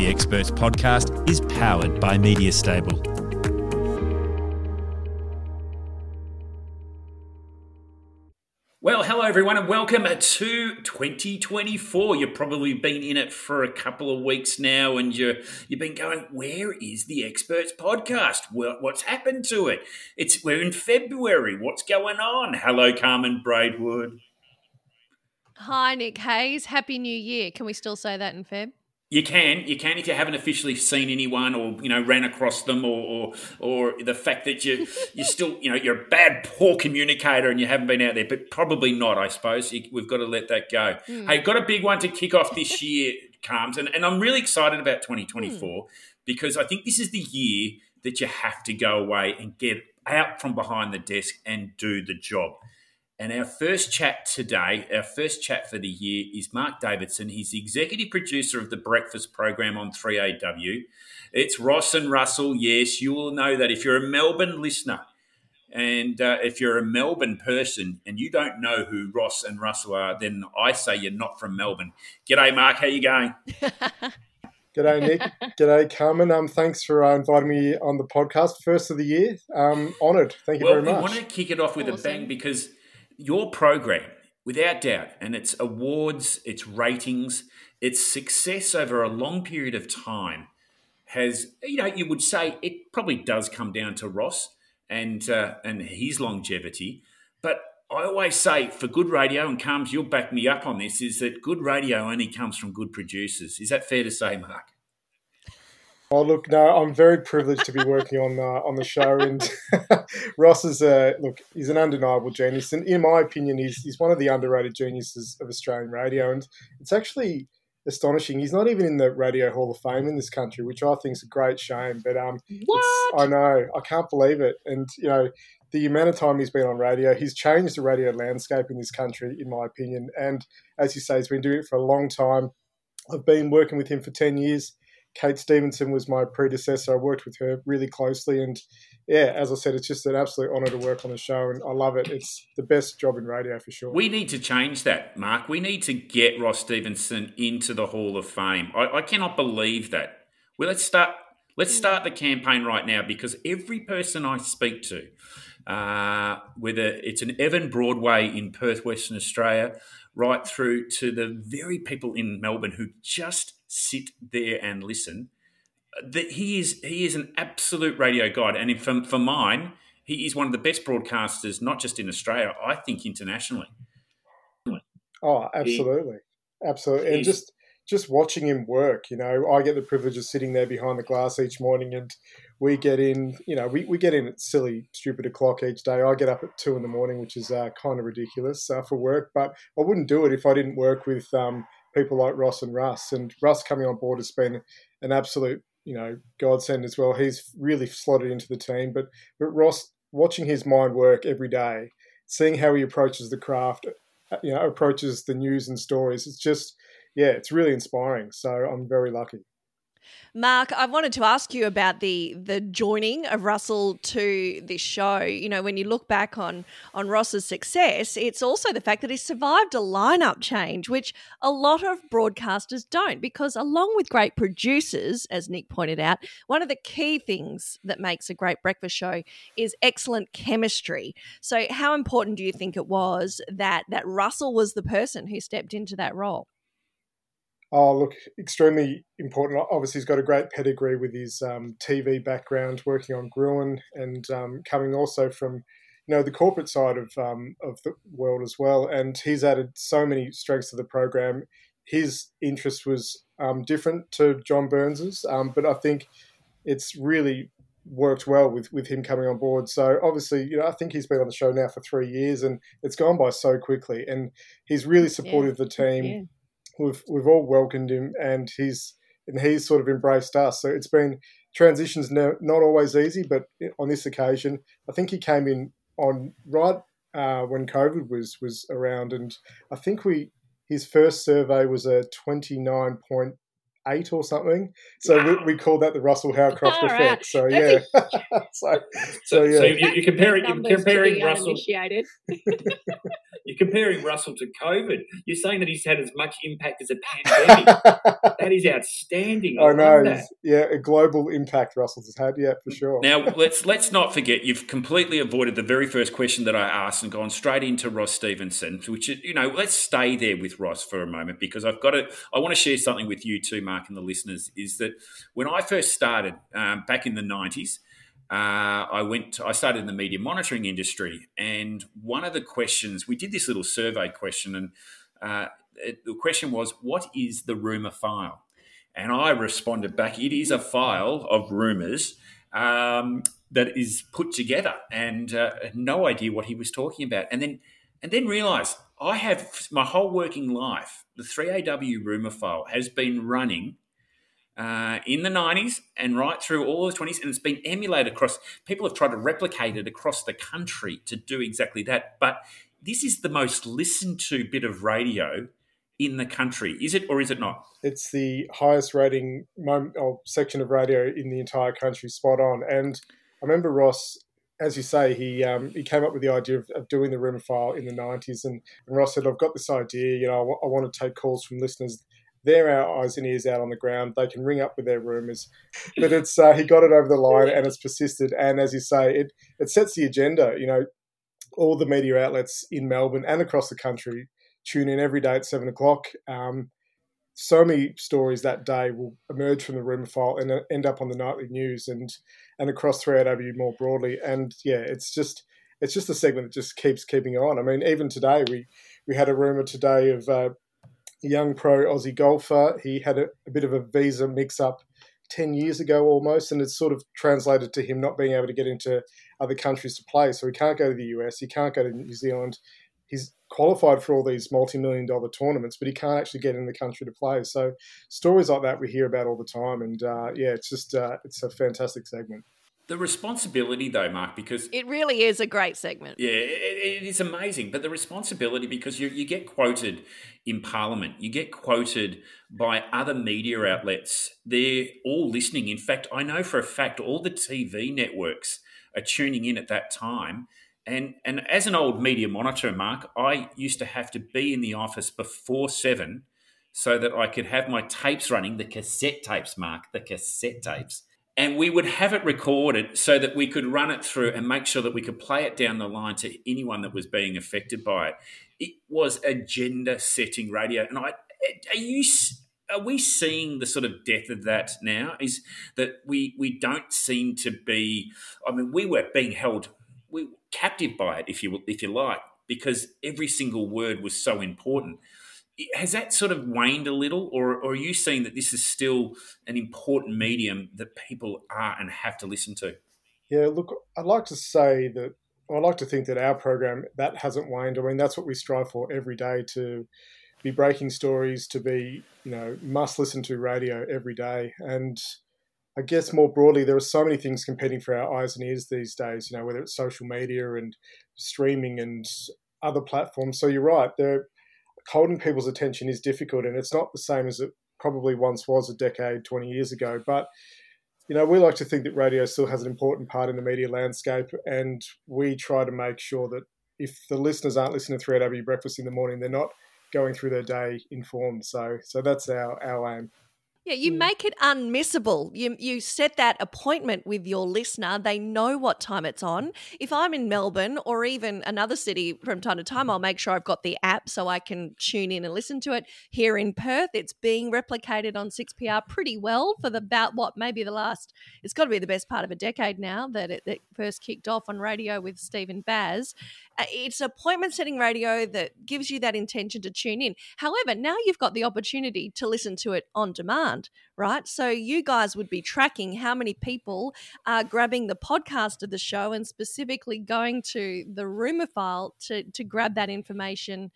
The Experts podcast is powered by Media Stable. Well, hello everyone, and welcome to 2024. You've probably been in it for a couple of weeks now, and you you've been going, "Where is the Experts podcast? What's happened to it? It's we're in February. What's going on?" Hello, Carmen Braidwood. Hi, Nick Hayes. Happy New Year. Can we still say that in Feb? You can, you can if you haven't officially seen anyone or you know ran across them or or, or the fact that you you still you know you're a bad poor communicator and you haven't been out there, but probably not. I suppose you, we've got to let that go. Mm. Hey, got a big one to kick off this year, Carms, and, and I'm really excited about 2024 mm. because I think this is the year that you have to go away and get out from behind the desk and do the job. And our first chat today, our first chat for the year is Mark Davidson. He's the executive producer of the breakfast program on 3AW. It's Ross and Russell. Yes, you will know that if you're a Melbourne listener and uh, if you're a Melbourne person and you don't know who Ross and Russell are, then I say you're not from Melbourne. G'day, Mark. How you going? G'day, Nick. G'day, Carmen. Um, thanks for uh, inviting me on the podcast, first of the year. Um, honoured. Thank you well, very much. I want to kick it off with awesome. a bang because – your program, without doubt, and its awards, its ratings, its success over a long period of time has, you know, you would say it probably does come down to Ross and uh, and his longevity. But I always say for good radio, and Carms, you'll back me up on this, is that good radio only comes from good producers. Is that fair to say, Mark? Oh look, no, I'm very privileged to be working on uh, on the show, and Ross is a look. He's an undeniable genius, and in my opinion, he's he's one of the underrated geniuses of Australian radio. And it's actually astonishing. He's not even in the Radio Hall of Fame in this country, which I think is a great shame. But um, I know I can't believe it, and you know the amount of time he's been on radio, he's changed the radio landscape in this country, in my opinion. And as you say, he's been doing it for a long time. I've been working with him for ten years Kate Stevenson was my predecessor. I worked with her really closely, and yeah, as I said, it's just an absolute honour to work on the show, and I love it. It's the best job in radio for sure. We need to change that, Mark. We need to get Ross Stevenson into the Hall of Fame. I, I cannot believe that. Well, let's start. Let's start the campaign right now because every person I speak to, uh, whether it's an Evan Broadway in Perth, Western Australia, right through to the very people in Melbourne who just sit there and listen. That he is he is an absolute radio guide, and for, for mine, he is one of the best broadcasters, not just in Australia, I think internationally. Oh, absolutely, he, absolutely, and just just watching him work. You know, I get the privilege of sitting there behind the glass each morning, and we get in. You know, we, we get in at silly, stupid o'clock each day. I get up at two in the morning, which is uh, kind of ridiculous uh, for work, but I wouldn't do it if I didn't work with um, people like Ross and Russ. And Russ coming on board has been an absolute, you know, godsend as well. He's really slotted into the team. But but Ross, watching his mind work every day, seeing how he approaches the craft, uh, you know, approaches the news and stories, it's just yeah, it's really inspiring. So I'm very lucky. Mark, I wanted to ask you about the the joining of Russell to this show. You know, when you look back on on Ross's success, it's also the fact that he survived a lineup change, which a lot of broadcasters don't, because along with great producers, as Nick pointed out, one of the key things that makes a great breakfast show is excellent chemistry. So, how important do you think it was that that Russell was the person who stepped into that role? Oh, look, extremely important. Obviously, he's got a great pedigree with his um, TV background, working on Gruen, and um, coming also from, you know, the corporate side of um, of the world as well. And he's added so many strengths to the program. His interest was um, different to John Burns's, um, but I think it's really worked well with with him coming on board. So obviously, you know, I think he's been on the show now for three years, and it's gone by so quickly. And he's really supported yeah. the team. Yeah we've we've all welcomed him, and he's and he's sort of embraced us. So it's been transitions not always easy, but on this occasion, I think he came in on right uh, when COVID was was around, and I think we his first survey was a twenty nine point eight or something. So wow. we, we call that the Russell Howcroft effect. Right. So yeah, so, so, yeah. So you're comparing you're comparing Russell. You're comparing Russell to COVID. You're saying that he's had as much impact as a pandemic. that is outstanding. I, I know. Yeah, a global impact Russell's has had. Yeah, for sure. Now let's let's not forget you've completely avoided the very first question that I asked and gone straight into Ross Stevenson, which is you know let's stay there with Ross for a moment because I've got to. I want to share something with you too, Mark, and the listeners. Is that when I first started um, back in the nineties. Uh, I went. To, I started in the media monitoring industry, and one of the questions we did this little survey question, and uh, it, the question was, "What is the rumor file?" And I responded back, "It is a file of rumors um, that is put together," and uh, no idea what he was talking about. And then, and then realised I have my whole working life. The 3AW rumor file has been running uh, in the 90s and right through all the 20s, and it's been emulated across. People have tried to replicate it across the country to do exactly that. But this is the most listened to bit of radio in the country. Is it or is it not? It's the highest rating moment, or section of radio in the entire country, spot on. And I remember Ross, as you say, he um, he came up with the idea of, of doing the rumor file in the 90s. And, and, Ross said, I've got this idea, you know, I, w- I want to take calls from listeners they're our eyes and ears out on the ground. They can ring up with their rumours, but it's uh, he got it over the line and it's persisted. And as you say, it it sets the agenda. You know, all the media outlets in Melbourne and across the country tune in every day at seven o'clock. Um, so many stories that day will emerge from the rumour file and end up on the nightly news and and across 3AW more broadly. And yeah, it's just it's just a segment that just keeps keeping on. I mean, even today we we had a rumor today of uh, young pro Aussie golfer. He had a, a bit of a visa mix up 10 years ago almost, and it's sort of translated to him not being able to get into other countries to play. So he can't go to the US, he can't go to New Zealand. He's qualified for all these multi million dollar tournaments, but he can't actually get in the country to play. So stories like that we hear about all the time. And uh, yeah, it's just, uh, it's a fantastic segment. The responsibility, though, Mark, because it really is a great segment. Yeah, it, it is amazing. But the responsibility, because you, you get quoted in Parliament, you get quoted by other media outlets. They're all listening. In fact, I know for a fact all the TV networks are tuning in at that time. And and as an old media monitor, Mark, I used to have to be in the office before seven so that I could have my tapes running, the cassette tapes, Mark, the cassette tapes and we would have it recorded so that we could run it through and make sure that we could play it down the line to anyone that was being affected by it. It was agenda setting radio, and I are you are we seeing the sort of death of that now? Is that we we don't seem to be? I mean, we were being held we captive by it, if you if you like, because every single word was so important has that sort of waned a little, or, or, are you seeing that this is still an important medium that people are and have to listen to? Yeah, look, I'd like to say that I'd like to think that our program that hasn't waned. I mean, that's what we strive for every day to be breaking stories, to be you know must listen to radio every day, and I guess more broadly, there are so many things competing for our eyes and ears these days. You know, whether it's social media and streaming and other platforms. So you're right, there holding people's attention is difficult, and it's not the same as it probably once was a decade, 20 years ago. But you know, we like to think that radio still has an important part in the media landscape, and we try to make sure that if the listeners aren't listening to 3AW Breakfast in the morning, they're not going through their day informed. So, so that's our our aim. Yeah, you mm. make it unmissable. You you set that appointment with your listener. They know what time it's on. If I'm in Melbourne or even another city from time to time, I'll make sure I've got the app so I can tune in and listen to it. Here in Perth, it's being replicated on 6PR pretty well for the about what maybe the last it's got to be the best part of a decade now that it, it first kicked off on radio with Stephen Baz. Uh, it's appointment setting radio that gives you that intention to tune in. However, now you've got the opportunity to listen to it on demand, right? So you guys would be tracking how many people are grabbing the podcast of the show and specifically going to the rumor file to, to grab that information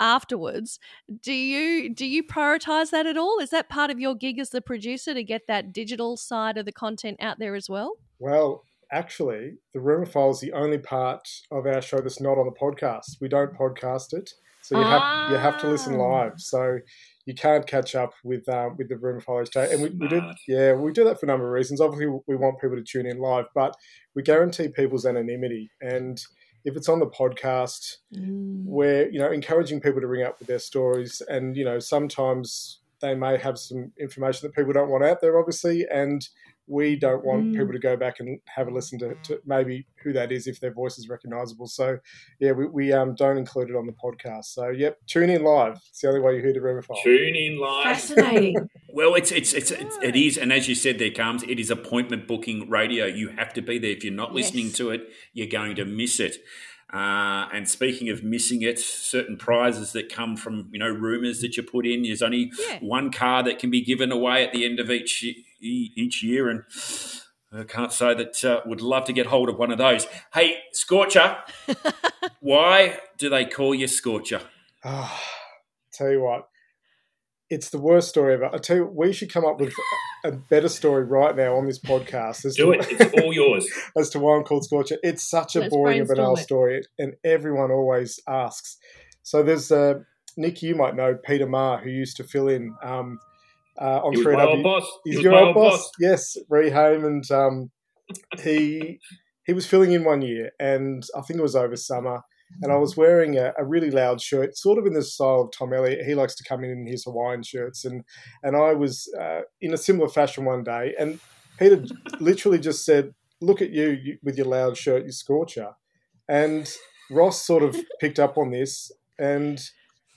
afterwards. Do you do you prioritize that at all? Is that part of your gig as the producer to get that digital side of the content out there as well? Well, actually, the rumor file is the only part of our show that's not on the podcast. We don't podcast it, so you ah. have you have to listen ah. live. So you can't catch up with um, with the rumor file each day. And we, we do yeah we do that for a number of reasons. Obviously, we want people to tune in live, but we guarantee people's anonymity and if it's on the podcast, mm. we're you know encouraging people to ring up with their stories, and you know sometimes they may have some information that people don't want out there, obviously, and we don't want mm. people to go back and have a listen to, to, maybe who that is if their voice is recognizable. So, yeah, we, we um, don't include it on the podcast. So, yep, tune in live. It's the only way you hear the Rumor File. Tune in live. Fascinating. well, it's, it's, it's, it's, it is. And as you said there, Carms it is appointment booking radio. You have to be there. If you're not listening yes. to it, you're going to miss it. Uh, and speaking of missing it, certain prizes that come from you know rumors that you put in. There's only yeah. one car that can be given away at the end of each each year, and I can't say that uh, would love to get hold of one of those. Hey, Scorcher, why do they call you Scorcher? Oh, tell you what, it's the worst story ever. I tell you, we should come up with a better story right now on this podcast. As Do to, it. It's all yours. as to why I'm called Scorcher. It's such a Let's boring and banal story, and everyone always asks. So there's uh, Nick, you might know Peter Maher, who used to fill in um, uh, on 3W. boss. He's your old boss. boss. Yes, Rehame, and um, he he was filling in one year, and I think it was over summer and I was wearing a, a, really loud shirt, sort of in the style of Tom Elliott. He likes to come in in his Hawaiian shirts, and and I was uh, in a similar fashion one day, and Peter literally just said, "Look at you, you with your loud shirt, you scorcher," and Ross sort of picked up on this and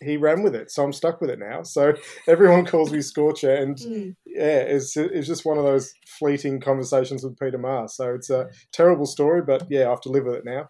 he ran with it. So I'm stuck with it now. So everyone calls me Scorcher, and mm. yeah, it's it's just one of those fleeting conversations with Peter Maher. So it's a terrible story, but yeah, I have to live with it now.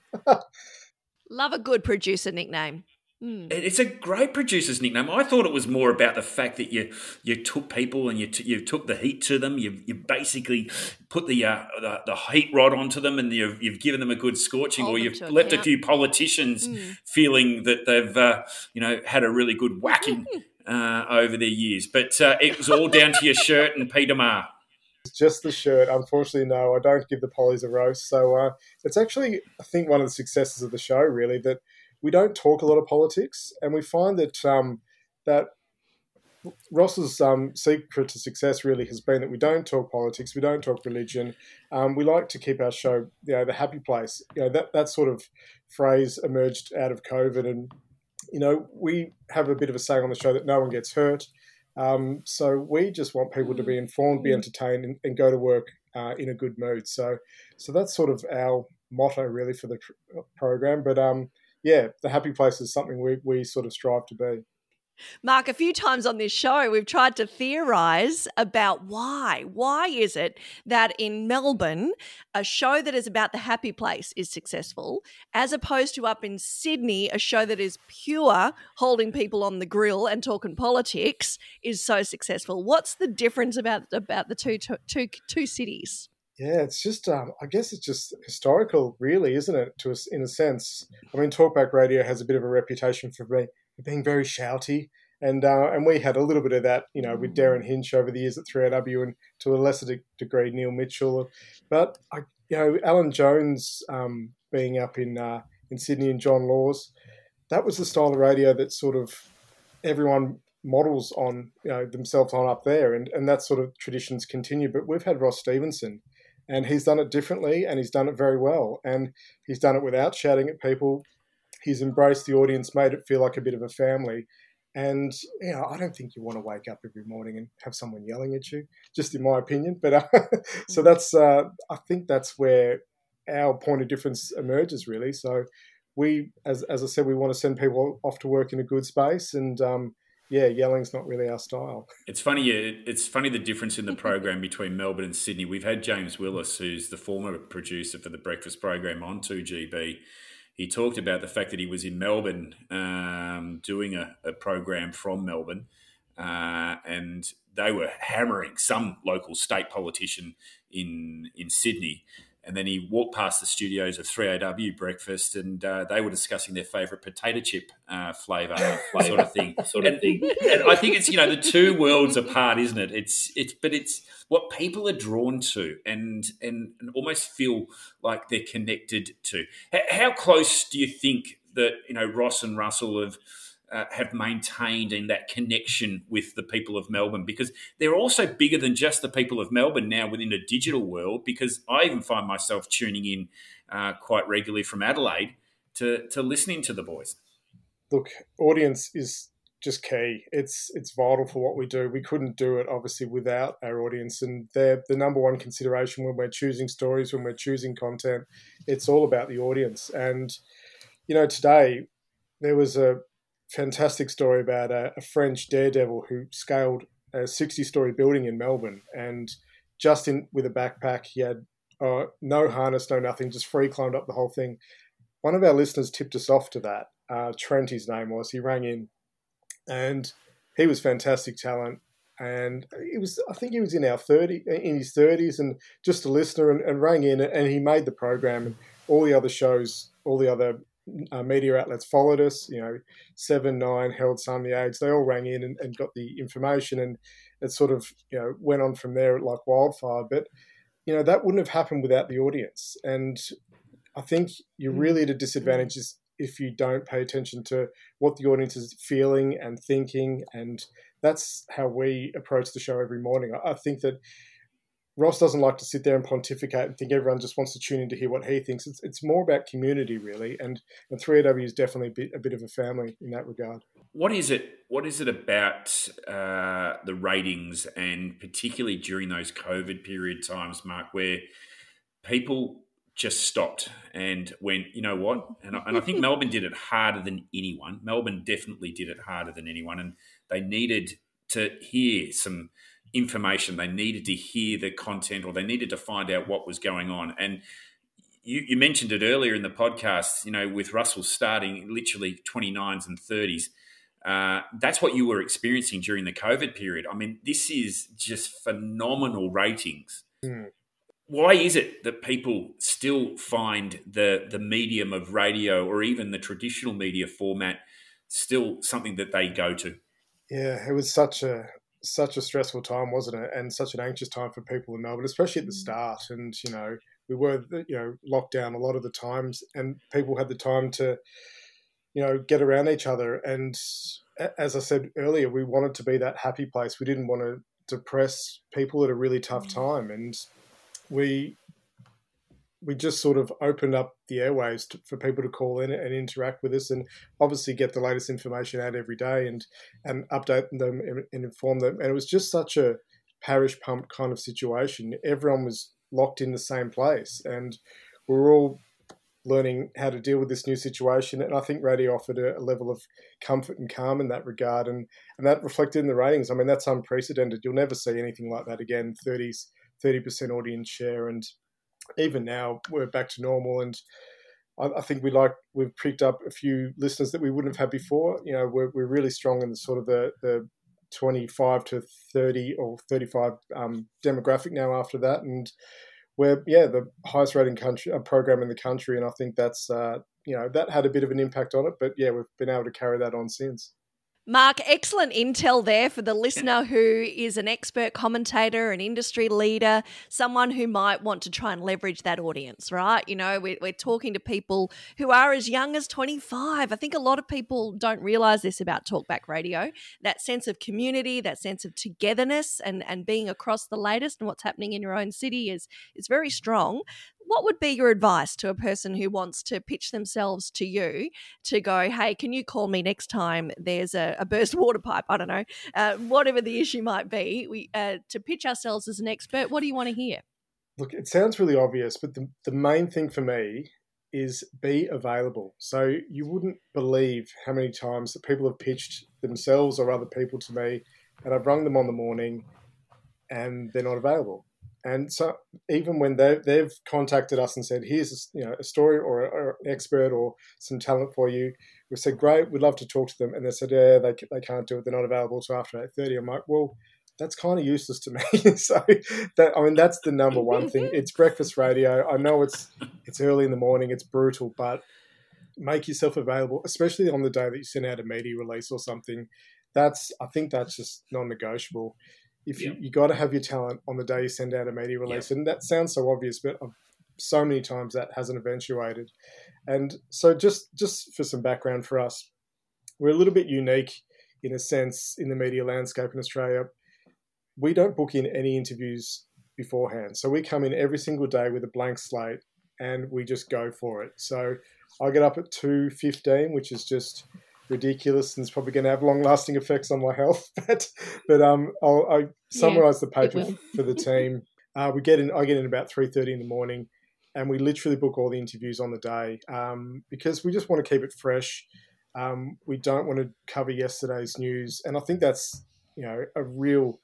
Love a good producer nickname. Mm. It's a great producer's nickname. I thought it was more about the fact that you you took people and you t- you took the heat to them. You you basically put the uh, the, the, heat rod onto them, and you've, you've given them a good scorching, Hold or you've left account. a few politicians mm. feeling that they've uh, you know had a really good whacking uh, over their years. But uh, it was all down to your shirt and Peter Maher just the shirt. Unfortunately, no, I don't give the pollies a roast. So uh, it's actually, I think, one of the successes of the show, really, that we don't talk a lot of politics, and we find that um, that Ross's um, secret to success really has been that we don't talk politics, we don't talk religion. Um, we like to keep our show, you know, the happy place. You know, that that sort of phrase emerged out of COVID, and you know, we have a bit of a saying on the show that no one gets hurt. Um, so we just want people to be mm. informed, be mm. entertained, and, and go to work uh, in a good mood. So, so that's sort of our motto really for the tr- program. But um, yeah, the happy place is something we we sort of strive to be. Mark, a few times on this show, we've tried to theorize about why. Why is it that in Melbourne, a show that is about the happy place is successful, as opposed to up in Sydney, a show that is pure holding people on the grill and talking politics is so successful? What's the difference about, about the two, two, two cities? Yeah, it's just, um, I guess it's just historical, really, isn't it? To us, in a sense. I mean, Talkback Radio has a bit of a reputation for being being very shouty. And uh, and we had a little bit of that, you know, with Derryn Hinch over the years at 3AW and to a lesser de- degree Neil Mitchell. But I, you know, Alan Jones um, being up in uh, in Sydney and John Laws, that was the style of radio that sort of everyone models on, you know, themselves on up there, and and that sort of traditions continue. But we've had Ross Stevenson, and he's done it differently, and he's done it very well, and he's done it without shouting at people he's embraced the audience, made it feel like a bit of a family. And you know, I don't think you want to wake up every morning and have someone yelling at you, just in my opinion. But uh, so mm. that's, uh, I think that's where our point of difference emerges, really. So we, as as I said, we want to send people off to work in a good space, and um, yeah, yelling's not really our style. It's funny. It's funny the difference in the program between Melbourne and Sydney. We've had James Willis, who's the former producer for the breakfast program on Two GB he talked about the fact that he was in Melbourne um, doing a, a, program from Melbourne, uh, and they were hammering some local state politician in in Sydney. And then he walked past the studios of 3AW Breakfast, and uh, they were discussing their favourite potato chip uh, flavour, sort of thing, sort of thing. And I think it's you know the two worlds apart, isn't it? It's it's but it's what people are drawn to, and and, and almost feel like they're connected to. How close do you think that you know Ross and Russell have? Uh, have maintained in that connection with the people of Melbourne because they're also bigger than just the people of Melbourne now within a digital world. Because I even find myself tuning in uh, quite regularly from Adelaide to to listening to the boys. Look, audience is just key. It's it's vital for what we do. We couldn't do it obviously without our audience, and they're the number one consideration when we're choosing stories, when we're choosing content. It's all about the audience, and you know today there was a fantastic story about a, a French daredevil who scaled a 60 story building in Melbourne. And just in with a backpack, he had uh, no harness, no nothing, just free climbed up the whole thing. One of our listeners tipped us off to that. Uh, Trent, his name was. He rang in, and he was fantastic talent. And he was, I think he was in our thirty, in his thirties, and just a listener, and, and rang in, and he made the program. And all the other shows, all the other uh, media outlets followed us. You know, Seven, Nine, Herald Sun, The Age, they all rang in and, and, got the information, and it sort of you know went on from there like wildfire. But you know that wouldn't have happened without the audience, and I think you're really at a disadvantage if you don't pay attention to what the audience is feeling and thinking, and that's how we approach the show every morning. I think that Ross doesn't like to sit there and pontificate and think everyone just wants to tune in to hear what he thinks. It's, it's more about community, really, and and 3AW is definitely a bit, a bit of a family in that regard. What is it? What is it about uh, the ratings, and particularly during those COVID period times, Mark, where people just stopped and went, you know what? And I, and I think Melbourne did it harder than anyone. Melbourne definitely did it harder than anyone, and they needed to hear some information. They needed to hear the content or they needed to find out what was going on. And you, you mentioned it earlier in the podcast, you know, with Russell starting literally 29s and 30s. Uh, that's what you were experiencing during the COVID period. I mean, this is just phenomenal ratings. Mm. Why is it that people still find the the medium of radio or even the traditional media format still something that they go to? Yeah, it was such a such a stressful time, wasn't it? And such an anxious time for people in Melbourne, especially at the mm. start. And you know, we were you know locked down a lot of the times, and people had the time to you know get around each other. And as I said earlier, we wanted to be that happy place. We didn't want to depress people at a really tough mm. time, and we we just sort of opened up the airways to, for people to call in and interact with us, and obviously get the latest information out every day and and update them and, and inform them. And it was just such a parish pump kind of situation. Everyone was locked in the same place, and we are all learning how to deal with this new situation. And I think radio offered a, a, level of comfort and calm in that regard, and and that reflected in the ratings. I mean, that's unprecedented. You'll never see anything like that again. 30s, 30% audience share, and even now we're back to normal and I, I think we like we've picked up a few listeners that we wouldn't have had before. You know, we're, we're really strong in the sort of the, the 25 to 30 or 35 um, demographic now after that. And we're, yeah, the highest rating country uh, program in the country. And I think that's, uh, you know, that had a bit of an impact on it. But yeah, we've been able to carry that on since. Mark, excellent intel there for the listener who is an expert commentator, an industry leader, someone who might want to try and leverage that audience, right? You know, we're, we're talking to people who are as young as 25. I think a lot of people don't realize this about talkback radio that sense of community, that sense of togetherness, and, and being across the latest and what's happening in your own city is, is very strong what would be your advice to a person who wants to pitch themselves to you to go, hey, can you call me next time there's a, a burst water pipe? I don't know, uh, whatever the issue might be, we, uh, to pitch ourselves as an expert. What do you want to hear? Look, it sounds really obvious, but the, the main thing for me is be available. So you wouldn't believe how many times that people have pitched themselves or other people to me, and I've rung them on the morning and they're not available. And so even when they, they've contacted us and said, here's a, you know, a story or, or, an expert or some talent for you, we said, great, we'd love to talk to them. And they said, yeah, they, they can't do it. They're not available until after 8.30. I'm like, well, that's kind of useless to me. so that I mean that's the number one thing. It's breakfast radio. I know it's it's early in the morning, it's brutal, but make yourself available, especially on the day that you send out a media release or something. That's I think that's just non-negotiable. If you you got to have your talent on the day you send out a media release, and that sounds so obvious, but so many times that hasn't eventuated. And so just just for some background for us, we're a little bit unique in a sense in the media landscape in Australia. We don't book in any interviews beforehand. So we come in every single day with a blank slate and we just go for it. So I get up at 2.15, which is just ridiculous and it's probably going to have long lasting effects on my health. but but um, I'll, I'll summarize yeah, the paper for the team. Uh, we get in. I get in about 3.30 in the morning and we literally book all the interviews on the day um, because we just want to keep it fresh. Um, we don't want to cover yesterday's news, and I think that's you know a real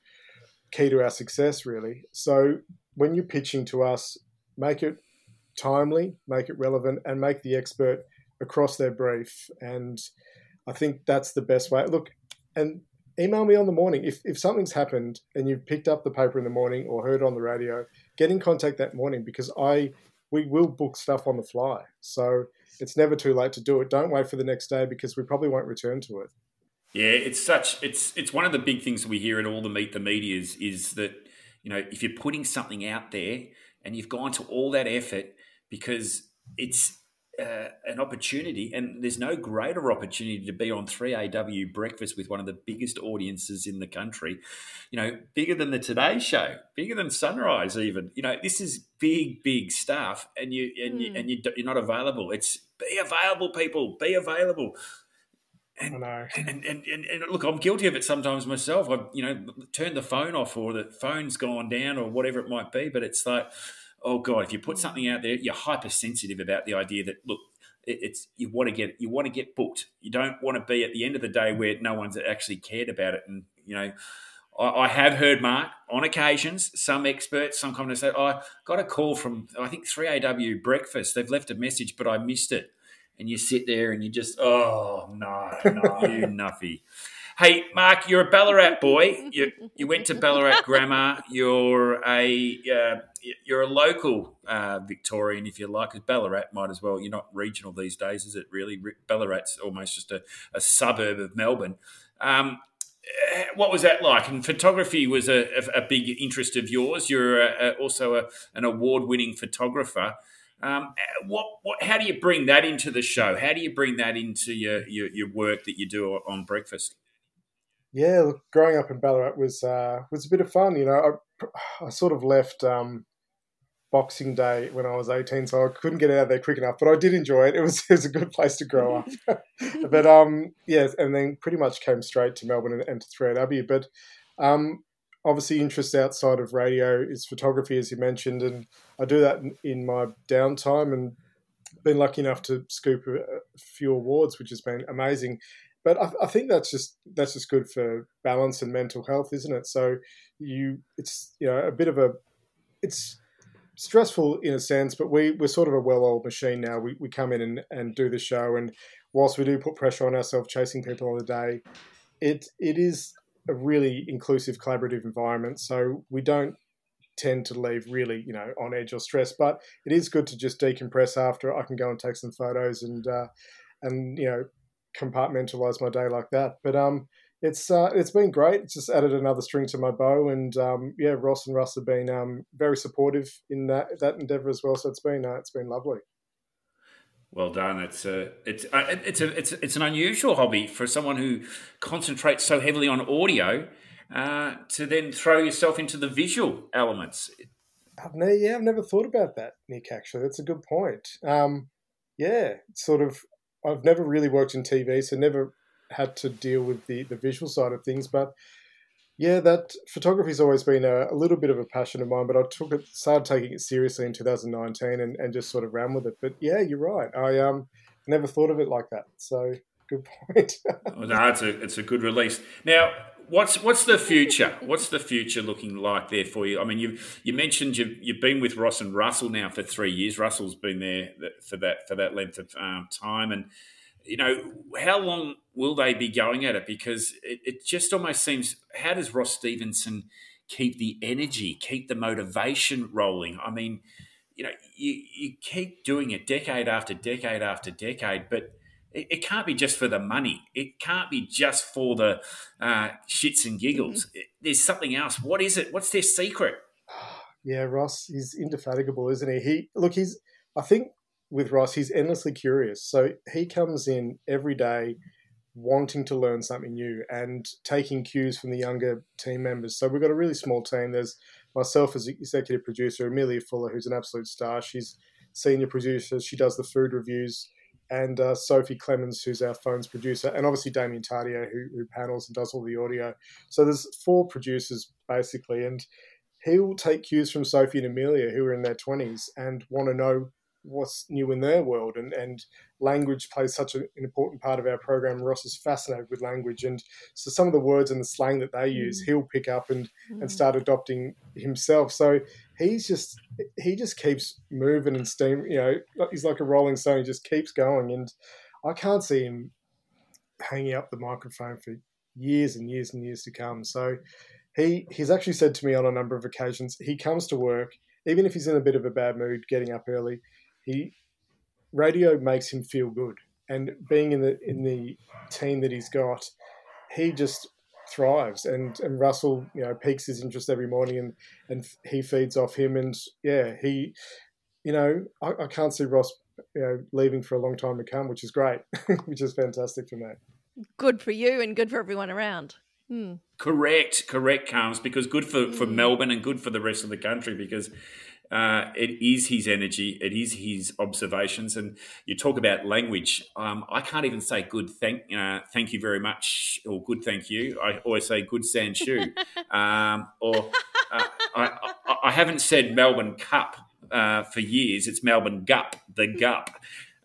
key to our success, really. So when you're pitching to us, make it timely, make it relevant, and make the expert across their brief. And I think that's the best way. Look, and email me on the morning if if something's happened and you've picked up the paper in the morning or heard on the radio. Get in contact that morning because I we will book stuff on the fly. So it's never too late to do it. Don't wait for the next day because we probably won't return to it. Yeah, it's such it's it's one of the big things we hear at all the meet the medias is that you know if you're putting something out there and you've gone to all that effort because it's uh, an opportunity, and there's no greater opportunity to be on 3AW breakfast with one of the biggest audiences in the country. You know, bigger than the Today Show, bigger than Sunrise, even. You know, this is big, big stuff, and you and mm. you, hmm. and you, you're not available. It's be available, people. Be available. And, and, and, and, and, look, I'm guilty of it sometimes myself. I've you know, turn the phone off or the phone's gone down or whatever it might be. But it's like, oh god, if you put something out there, you're hypersensitive about the idea that look, it's you want to get you want to get booked. You don't want to be at the end of the day where no one's actually cared about it. And you know, I, I have heard Mark on occasions some experts, some commentators say, oh, "I got a call from I think 3AW breakfast. They've left a message, but I missed it." And you sit there and you just, oh no, no, you nuffy. Hey, Mark, you're a Ballarat boy. You, you went to Ballarat Grammar. You're a uh, you're a local uh, Victorian, if you like. Because Ballarat might as well. You're not regional these days, is it? Really, Ballarat's almost just a, a suburb of Melbourne. Um, eh, what was that like? And photography was a, a, big interest of yours. You're a, also an award-winning photographer. Um, eh, what, what, how do you bring that into the show? How do you bring that into your, your, your work that you do on breakfast? Yeah, look, growing up in Ballarat was uh, was a bit of fun. You know, I, sort of left um, Boxing Day when I was eighteen, so I couldn't get out of there quick enough. But I did enjoy it. It was it was a good place to grow up. but um, yeah, and then pretty much came straight to Melbourne and, and to 3AW. But um, obviously, interest outside of radio is photography, as you mentioned, and I do that in, in my downtime and been lucky enough to scoop a few awards, which has been amazing but I, I, think that's just that's just good for balance and mental health, isn't it? So you, it's you know a bit of a, it's stressful in a sense, but we we're sort of a well-oiled machine now. We we come in and, and do the show, and whilst we do put pressure on ourselves chasing people on the day, it it is a really inclusive, collaborative environment. So we don't tend to leave really, you know, on edge or stress. But it is good to just decompress after. I can go and take some photos and uh, and you know compartmentalize my day like that. But um, it's uh, it's been great. It's just added another string to my bow, and um, yeah, Ross and Russ have been um, very supportive in that that endeavour as well. So it's been uh, it's been lovely. Well done. It's a it's a, uh, it's a it's it's an unusual hobby for someone who concentrates so heavily on audio uh, to then throw yourself into the visual elements. I've never, yeah, I've never thought about that, Nick. Actually, that's a good point. Um, yeah, sort of I've never really worked in TV, so never had to deal with the the visual side of things. But yeah, that photography's always been a, a, little bit of a passion of mine. But I took it, started taking it seriously in 2019, and, and just sort of ran with it. But yeah, you're right. I um never thought of it like that. So good point. well, no, it's a it's a good release. Now, what's what's the future? What's the future looking like there for you? I mean, you you mentioned you've you've been with Ross and Russell now for three years. Russell's been there for that for that length of um, time, and you know, how long will they be going at it? Because it, it just almost seems, how does Ross Stevenson keep the energy, keep the motivation rolling? I mean, you know, you, you keep doing it decade after decade after decade, but it, it can't be just for the money. It can't be just for the uh, shits and giggles. Mm-hmm. There's something else. What is it? What's their secret? Yeah, Ross, he's indefatigable, isn't he? He look, he's. I think with Ross, he's endlessly curious. So he comes in every day wanting to learn something new and taking cues from the younger team members. So we've got a really small team. There's myself as executive producer, Amelia Fuller, who's an absolute star. She's senior producer. She does the food reviews. And uh, Sophie Clemens, who's our phones producer, and obviously Damien Tardio, who, who panels and does all the audio. So there's four producers basically, and he will take cues from Sophie and Amelia, who are in their 20s, and want to know what's new in their world and, and language plays such an important part of our program ross is fascinated with language and so some of the words and the slang that they use mm. he'll pick up and mm. and start adopting himself so he's just he just keeps moving and steam you know he's like a rolling stone he just keeps going and i can't see him hanging up the microphone for years and years and years to come so he he's actually said to me on a number of occasions he comes to work even if he's in a bit of a bad mood getting up early he radio makes him feel good, and being in the in the team that he's got, he just thrives. And and Russell, you know, piques his interest every morning, and and he feeds off him. And yeah, he, you know, I, I can't see Ross, you know, leaving for a long time to come, which is great, which is fantastic for me. Good for you, and good for everyone around. Hmm. Correct, correct, Carms, because good for, for hmm. Melbourne and good for the rest of the country because uh, it is his energy, it is his observations, and you talk about language. Um, I can't even say good thank uh, thank you very much or good thank you. I always say good sand shoe, um, or uh, I, I, haven't said Melbourne Cup uh, for years. It's Melbourne Gup, the Gup.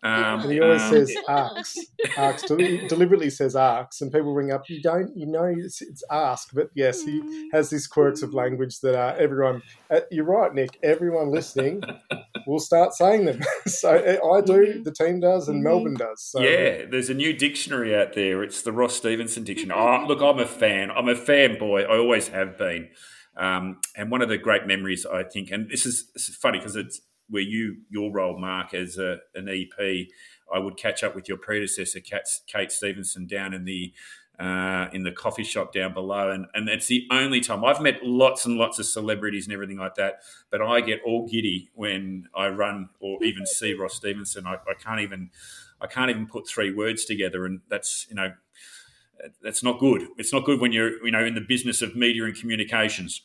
Um, and he always um, says arcs. arcs deliberately says arcs, and people ring up. You don't, you know, it's, it's ask, but yes, he mm. has these quirks of language that uh, everyone. Uh, you're right, Nick. Everyone listening will start saying them. so uh, I do, mm-hmm. the team does, and mm-hmm. Melbourne does. So. Yeah, there's a new dictionary out there. It's the Ross Stevenson dictionary. Oh, look, I'm a fan. I'm a fanboy. I always have been. Um, and one of the great memories, I think, and this is, this is funny because it's where you your role, Mark, as a, an EP, I would catch up with your predecessor, Kate, Kate Stevenson, down in the uh, in the coffee shop down below, and and it's the only time I've met lots and lots of celebrities and everything like that, but I get all giddy when I run or even see Ross Stevenson. I, I can't even I can't even put three words together, and that's you know that's not good. It's not good when you're you know in the business of media and communications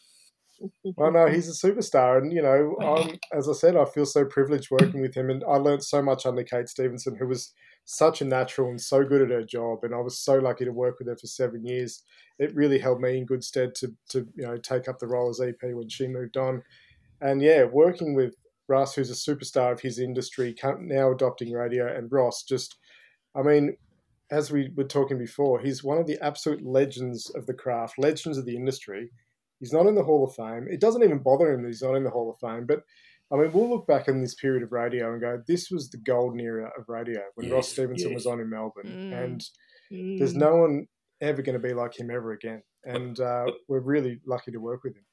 well, no, he's a superstar, and you know, I'm, as I said, I feel so privileged working with him, and I learned so much under Kate Stevenson, who was such a natural and so good at her job, and I was so lucky to work with her for seven years. It really held me in good stead to to you know take up the role as EP when she moved on, and yeah, working with Russ, who's a superstar of his industry, now adopting radio, and Ross, just, I mean, as we were talking before, he's one of the absolute legends of the craft, legends of the industry He's not in the Hall of Fame. It doesn't even bother him that he's not in the Hall of Fame. But I mean, we'll look back in this period of radio and go, this was the golden era of radio when yes, Ross Stevenson yes. was on in Melbourne. Mm. And mm. there's no one ever going to be like him ever again. And uh, we're really lucky to work with him.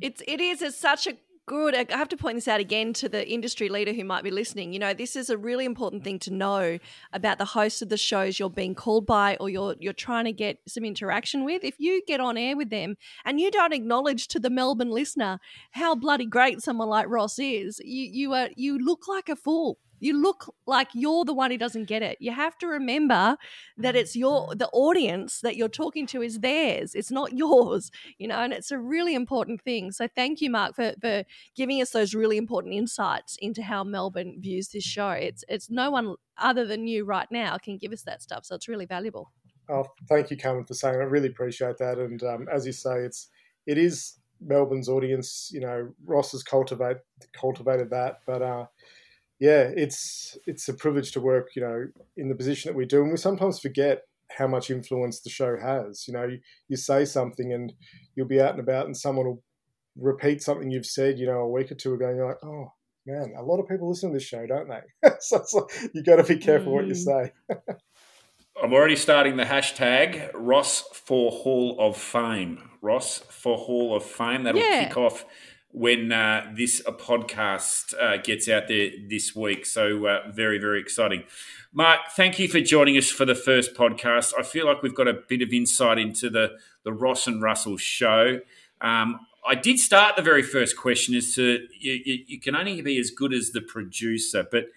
It's it is it's such a good. I have to point this out again to the industry leader who might be listening. You know, this is a really important thing to know about the hosts of the shows you're being called by or you're you're trying to get some interaction with. If you get on air with them and you don't acknowledge to the Melbourne listener how bloody great someone like Ross is, you you are you look like a fool you look like you're the one who doesn't get it. You have to remember that it's your the audience that you're talking to is theirs. It's not yours, you know, and it's a really important thing. So thank you, Mark, for, for giving us those really important insights into how Melbourne views this show. It's it's no one other than you right now can give us that stuff. So it's really valuable. Oh, thank you, Carmen, for saying. I really appreciate that. And um, as you say, it's it is Melbourne's audience. You know, Ross has cultivate cultivated that, but. Uh, yeah, it's it's a privilege to work, you know, in the position that we do, and we sometimes forget how much influence the show has. You know, you, you say something and you'll be out and about, and someone will repeat something you've said, you know, a week or two ago, and you're like, oh, man, a lot of people listen to this show, don't they? so, so you got to be careful mm. what you mm. say. I'm already starting the hashtag Ross for Hall of Fame. Ross for Hall of Fame. That'll yeah. kick off when uh, this podcast uh, gets out there this week. So uh, very, very exciting. Mark, thank you for joining us for the first podcast. I feel like we've got a bit of insight into the the Ross and Russell show. Um, I did start the very first question as to you, you, you can only be as good as the producer, but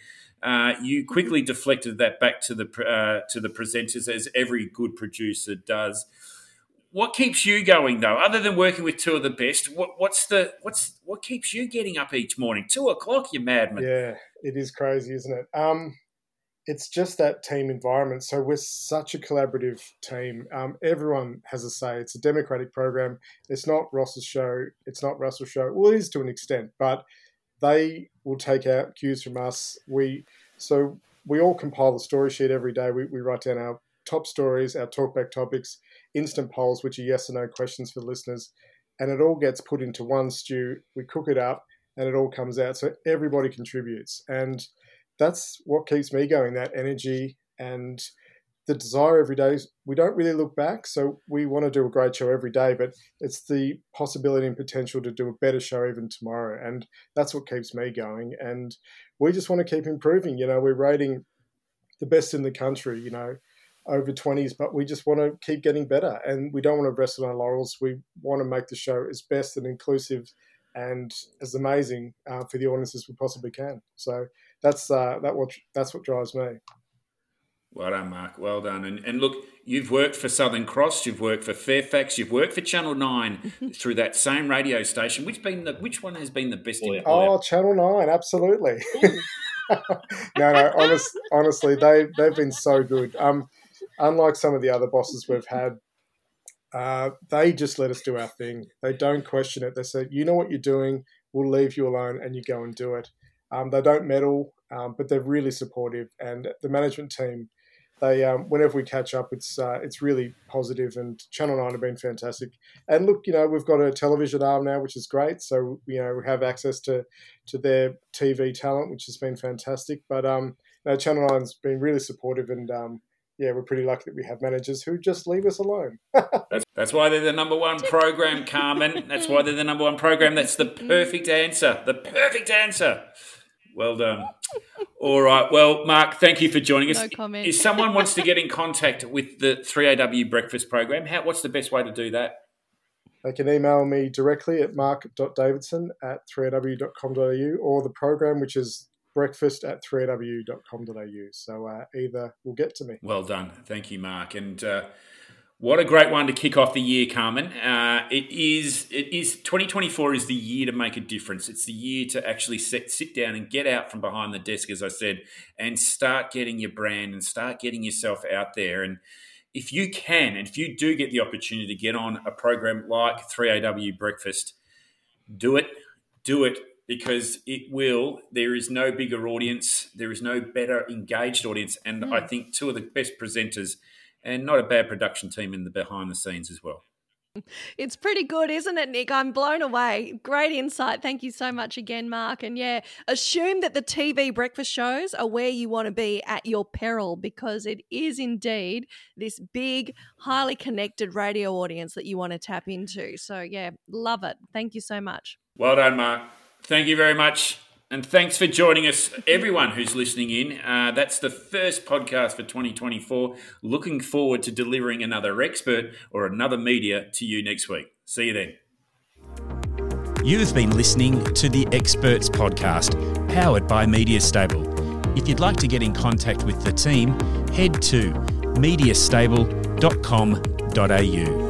uh, you quickly deflected that back to the uh, to the presenters, as every good producer does. What keeps you going though, other than working with two of the best? What, what's the what's what keeps you getting up each morning? Two o'clock, you madman. Yeah, it is crazy, isn't it? Um, it's just that team environment. So we're such a collaborative team. Um, everyone has a say. It's a democratic program. It's not Ross's show. It's not Russell's show. Well, it is to an extent, but they will take out cues from us. We so we all compile the story sheet every day. We, we write down our top stories, our talkback topics, instant polls, which are yes or no questions for listeners, and it all gets put into one stew. We cook it up, and it all comes out. So everybody contributes, and that's what keeps me going. That energy and the desire every day we don't really look back. So we want to do a great show every day, but it's the possibility and potential to do a better show even tomorrow. And that's what keeps me going. And we just want to keep improving. You know, we're rating the best in the country, you know, over 20s, but we just want to keep getting better. And we don't want to rest on our laurels. We want to make the show as best and inclusive and as amazing uh, for the audience as we possibly can. So that's uh, that what that's what drives me. Well done, Mark. Well done. And, and look, you've worked for Southern Cross, you've worked for Fairfax, you've worked for Channel Nine through that same radio station. Which been the which one has been the best? Oh, oh Channel Nine, absolutely. no, no. Honest, honestly, they they've been so good. Um, unlike some of the other bosses we've had, uh, they just let us do our thing. They don't question it. They say, "You know what you're doing. We'll leave you alone, and you go and do it." Um, they don't meddle, um, but they're really supportive, and the management team they um, whenever we catch up, it's uh, it's really positive, and Channel Nine have been fantastic. And look, you know, we've got a television arm now, which is great. So you know, we have access to to their TV talent, which has been fantastic. But um, know, Channel Nine's been really supportive, and um, yeah, we're pretty lucky that we have managers who just leave us alone. that's, that's why they're the number one program, Carmen. That's why they're the number one program. That's the perfect answer. The perfect answer. Well done. All right. Well, Mark, thank you for joining us. No comment. If someone wants to get in contact with the 3AW breakfast program, how, what's the best way to do that? They can email me directly at mark.davidson at 3aw.com.au or the program, which is breakfast at 3aw.com.au. So uh, either will get to me. Well done. Thank you, Mark. And uh, what a great one to kick off the year, Carmen. Uh, it is. It is. 2024 is the year to make a difference. It's the year to actually sit, sit down and get out from behind the desk, as I said, and start getting your brand and start getting yourself out there. And if you can, and if you do get the opportunity to get on a program like 3AW Breakfast, do it. Do it because it will. There is no bigger audience. There is no better engaged audience, and mm. I think two of the best presenters and not a bad production team in the behind the scenes as well. It's pretty good, isn't it, Nick? I'm blown away. Great insight. Thank you so much again, Mark. And yeah, assume that the TV breakfast shows are where you want to be at your peril because it is indeed this big, highly connected radio audience that you want to tap into. So yeah, love it. Thank you so much. Well done, Mark. Thank you very much. And thanks for joining us, everyone who's listening in. Uh, that's the first podcast for 2024. Looking forward to delivering another expert or another media to you next week. See you then. You've been listening to the Experts Podcast, powered by MediaStable. If you'd like to get in contact with the team, head to mediastable.com.au.